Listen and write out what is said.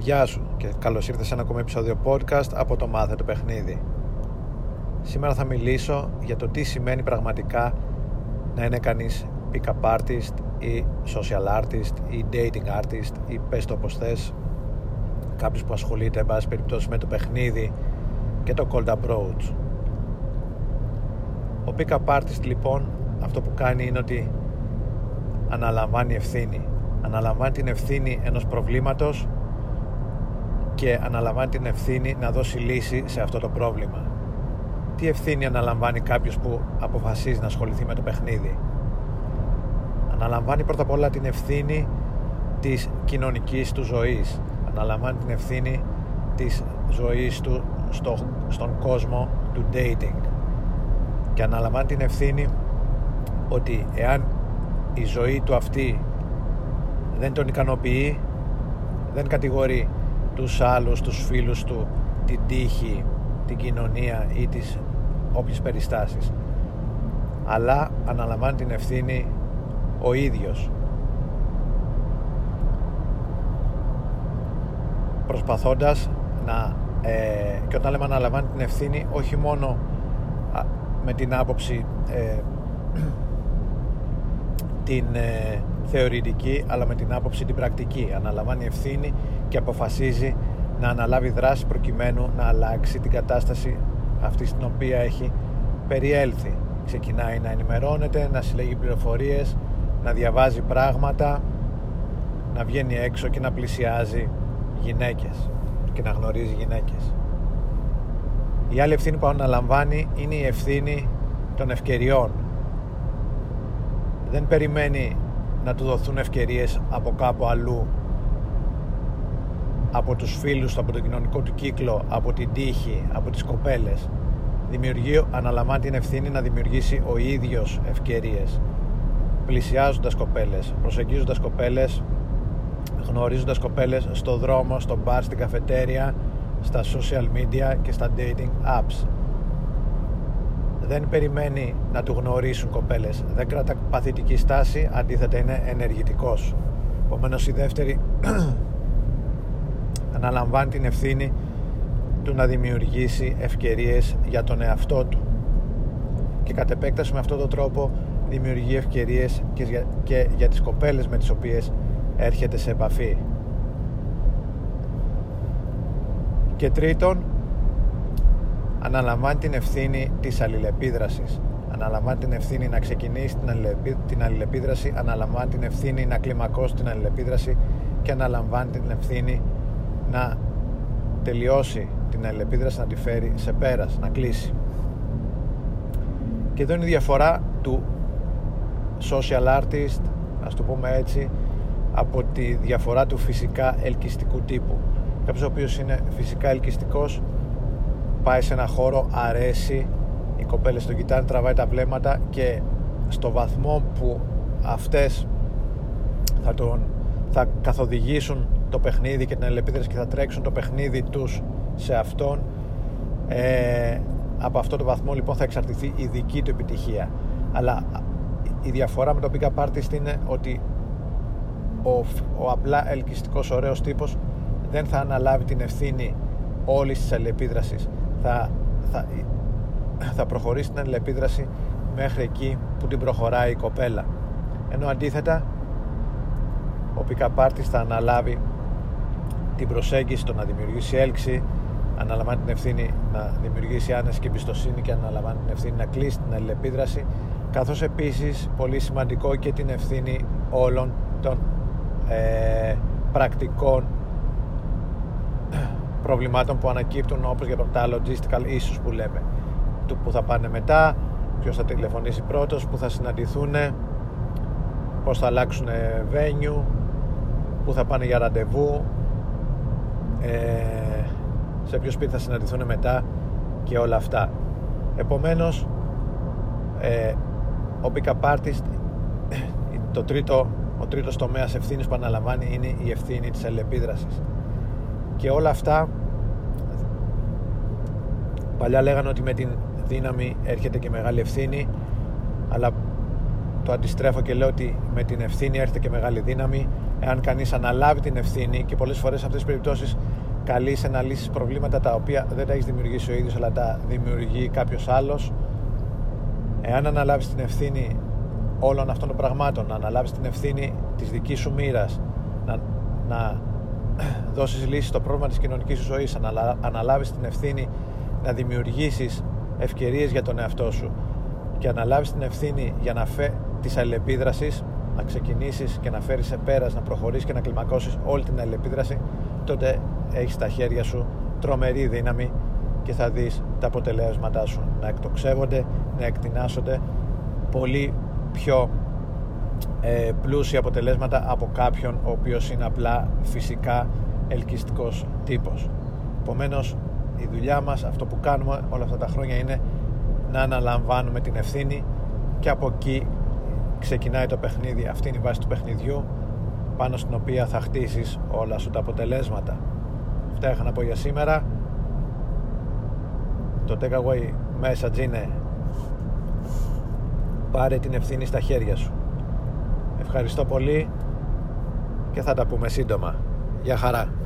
Γεια σου και καλώς ήρθες σε ένα ακόμη επεισόδιο podcast από το Μάθε το Παιχνίδι. Σήμερα θα μιλήσω για το τι σημαίνει πραγματικά να είναι κανείς pick-up artist ή social artist ή dating artist ή πες το όπως θες κάποιος που ασχολείται εν πάση περιπτώσει με το παιχνίδι και το cold approach. Ο pick-up artist λοιπόν αυτό που κάνει είναι ότι αναλαμβάνει ευθύνη. Αναλαμβάνει την ευθύνη ενός προβλήματος και αναλαμβάνει την ευθύνη να δώσει λύση σε αυτό το πρόβλημα. Τι ευθύνη αναλαμβάνει κάποιος που αποφασίζει να ασχοληθεί με το παιχνίδι; Αναλαμβάνει πρώτα απ' όλα την ευθύνη της κοινωνικής του ζωής. Αναλαμβάνει την ευθύνη της ζωής του στο, στον κόσμο του dating. Και αναλαμβάνει την ευθύνη ότι εάν η ζωή του αυτή δεν τον ικανοποιεί δεν κατηγορεί τους άλλους, τους φίλους του την τύχη, την κοινωνία ή τις όποιες περιστάσεις. Αλλά αναλαμβάνει την ευθύνη ο ίδιος. Προσπαθώντας να ε, και όταν λέμε αναλαμβάνει την ευθύνη όχι μόνο με την άποψη ε, την ε, θεωρητική αλλά με την άποψη την πρακτική. Αναλαμβάνει ευθύνη και αποφασίζει να αναλάβει δράση προκειμένου να αλλάξει την κατάσταση αυτή στην οποία έχει περιέλθει. Ξεκινάει να ενημερώνεται, να συλλέγει πληροφορίες να διαβάζει πράγματα να βγαίνει έξω και να πλησιάζει γυναίκες και να γνωρίζει γυναίκες. Η άλλη ευθύνη που αναλαμβάνει είναι η ευθύνη των ευκαιριών. Δεν περιμένει να του δοθούν ευκαιρίες από κάπου αλλού. Από τους φίλους από τον κοινωνικό του κύκλο από την τύχη, από τις κοπέλες. Δημιουργεί, αναλαμβάνει την ευθύνη να δημιουργήσει ο ίδιος ευκαιρίες. Πλησιάζοντας κοπέλες προσεγγίζοντας κοπέλες γνωρίζοντας κοπέλες στο δρόμο, στο μπαρ, στην καφετέρια στα social media και στα dating apps δεν περιμένει να του γνωρίσουν κοπέλες. Δεν κρατά παθητική στάση αντίθετα είναι ενεργητικός. Επομένως η δεύτερη αναλαμβάνει την ευθύνη του να δημιουργήσει ευκαιρίες για τον εαυτό του. Και κατ' επέκταση με αυτόν τον τρόπο δημιουργεί ευκαιρίες και για, και για τις κοπέλες με τις οποίες έρχεται σε επαφή. Και τρίτον αναλαμβάνει την ευθύνη της αλληλεπίδρασης. Αναλαμβάνει την ευθύνη να ξεκινήσει την αλληλεπίδραση αναλαμβάνει την ευθύνη να κλιμακώσει την αλληλεπίδραση και αναλαμβάνει την ευθύνη να τελειώσει την αλληλεπίδραση να τη φέρει σε πέρας, να κλείσει. Και εδώ είναι η διαφορά του social artist ας το πούμε έτσι από τη διαφορά του φυσικά ελκυστικού τύπου. Κάποιος ο οποίος είναι φυσικά ελκυστικός πάει σε ένα χώρο, αρέσει, οι κοπέλες τον κοιτάνε, τραβάει τα βλέμματα και στο βαθμό που αυτές θα, τον, θα καθοδηγήσουν το παιχνίδι και την αλληλεπίδραση και θα τρέξουν το παιχνίδι τους σε αυτόν ε, από αυτό το βαθμό λοιπόν θα εξαρτηθεί η δική του επιτυχία. Αλλά η διαφορά με το pick-up artist είναι ότι ο, ο απλά ελκυστικός ωραίος τύπος δεν θα αναλάβει την ευθύνη όλης της αλληλεπίδρασης θα, θα, θα προχωρήσει την αλληλεπίδραση μέχρι εκεί που την προχωράει η κοπέλα. Ενώ αντίθετα ο pick θα αναλάβει την προσέγγιση το να δημιουργήσει έλξη αναλαμβάνει την ευθύνη να δημιουργήσει άνεση και εμπιστοσύνη και αναλαμβάνει την ευθύνη να κλείσει την αλληλεπίδραση καθώς επίσης πολύ σημαντικό και την ευθύνη όλων των ε, πρακτικών προβλημάτων που ανακύπτουν όπως για τα logistical issues που λέμε του που θα πάνε μετά ποιος θα τηλεφωνήσει πρώτος που θα συναντηθούν πως θα αλλάξουν venue που θα πάνε για ραντεβού ε, σε ποιο σπίτι θα συναντηθούν μετά και όλα αυτά. Επομένως ε, ο pick-up artist το τρίτο, ο τρίτος τομέας ευθύνης που αναλαμβάνει είναι η ευθύνη της αλληλεπίδρασης και όλα αυτά παλιά λέγανε ότι με την δύναμη έρχεται και μεγάλη ευθύνη αλλά το αντιστρέφω και λέω ότι με την ευθύνη έρχεται και μεγάλη δύναμη. Εάν κανείς αναλάβει την ευθύνη και πολλές φορές σε αυτές τις περιπτώσεις καλείσαι να λύσει προβλήματα τα οποία δεν τα έχεις δημιουργήσει ο ίδιος αλλά τα δημιουργεί κάποιος άλλος. Εάν αναλάβεις την ευθύνη όλων αυτών των πραγμάτων, να αναλάβεις την ευθύνη της δικής σου μοίρας, να, να δώσεις λύση στο πρόβλημα της κοινωνικής σου ζωής, να αναλάβεις την ευθύνη να δημιουργήσεις ευκαιρίες για τον εαυτό σου και αναλάβεις την ευθύνη για να φε της αλληλεπίδρασης, να ξεκινήσεις και να φέρεις σε πέρας, να προχωρήσεις και να κλιμακώσεις όλη την αλληλεπίδραση, τότε έχεις στα χέρια σου τρομερή δύναμη και θα δεις τα αποτελέσματά σου να εκτοξεύονται, να εκτινάσονται πολύ πιο ε, πλούσια αποτελέσματα από κάποιον ο οποίος είναι απλά φυσικά ελκυστικός τύπος. Επομένως, η δουλειά μας, αυτό που κάνουμε όλα αυτά τα χρόνια είναι να αναλαμβάνουμε την ευθύνη και από εκεί ξεκινάει το παιχνίδι. Αυτή είναι η βάση του παιχνιδιού πάνω στην οποία θα χτίσεις όλα σου τα αποτελέσματα. Αυτά είχα να πω για σήμερα. Το takeaway message είναι πάρε την ευθύνη στα χέρια σου. Ευχαριστώ πολύ και θα τα πούμε σύντομα. Γεια χαρά.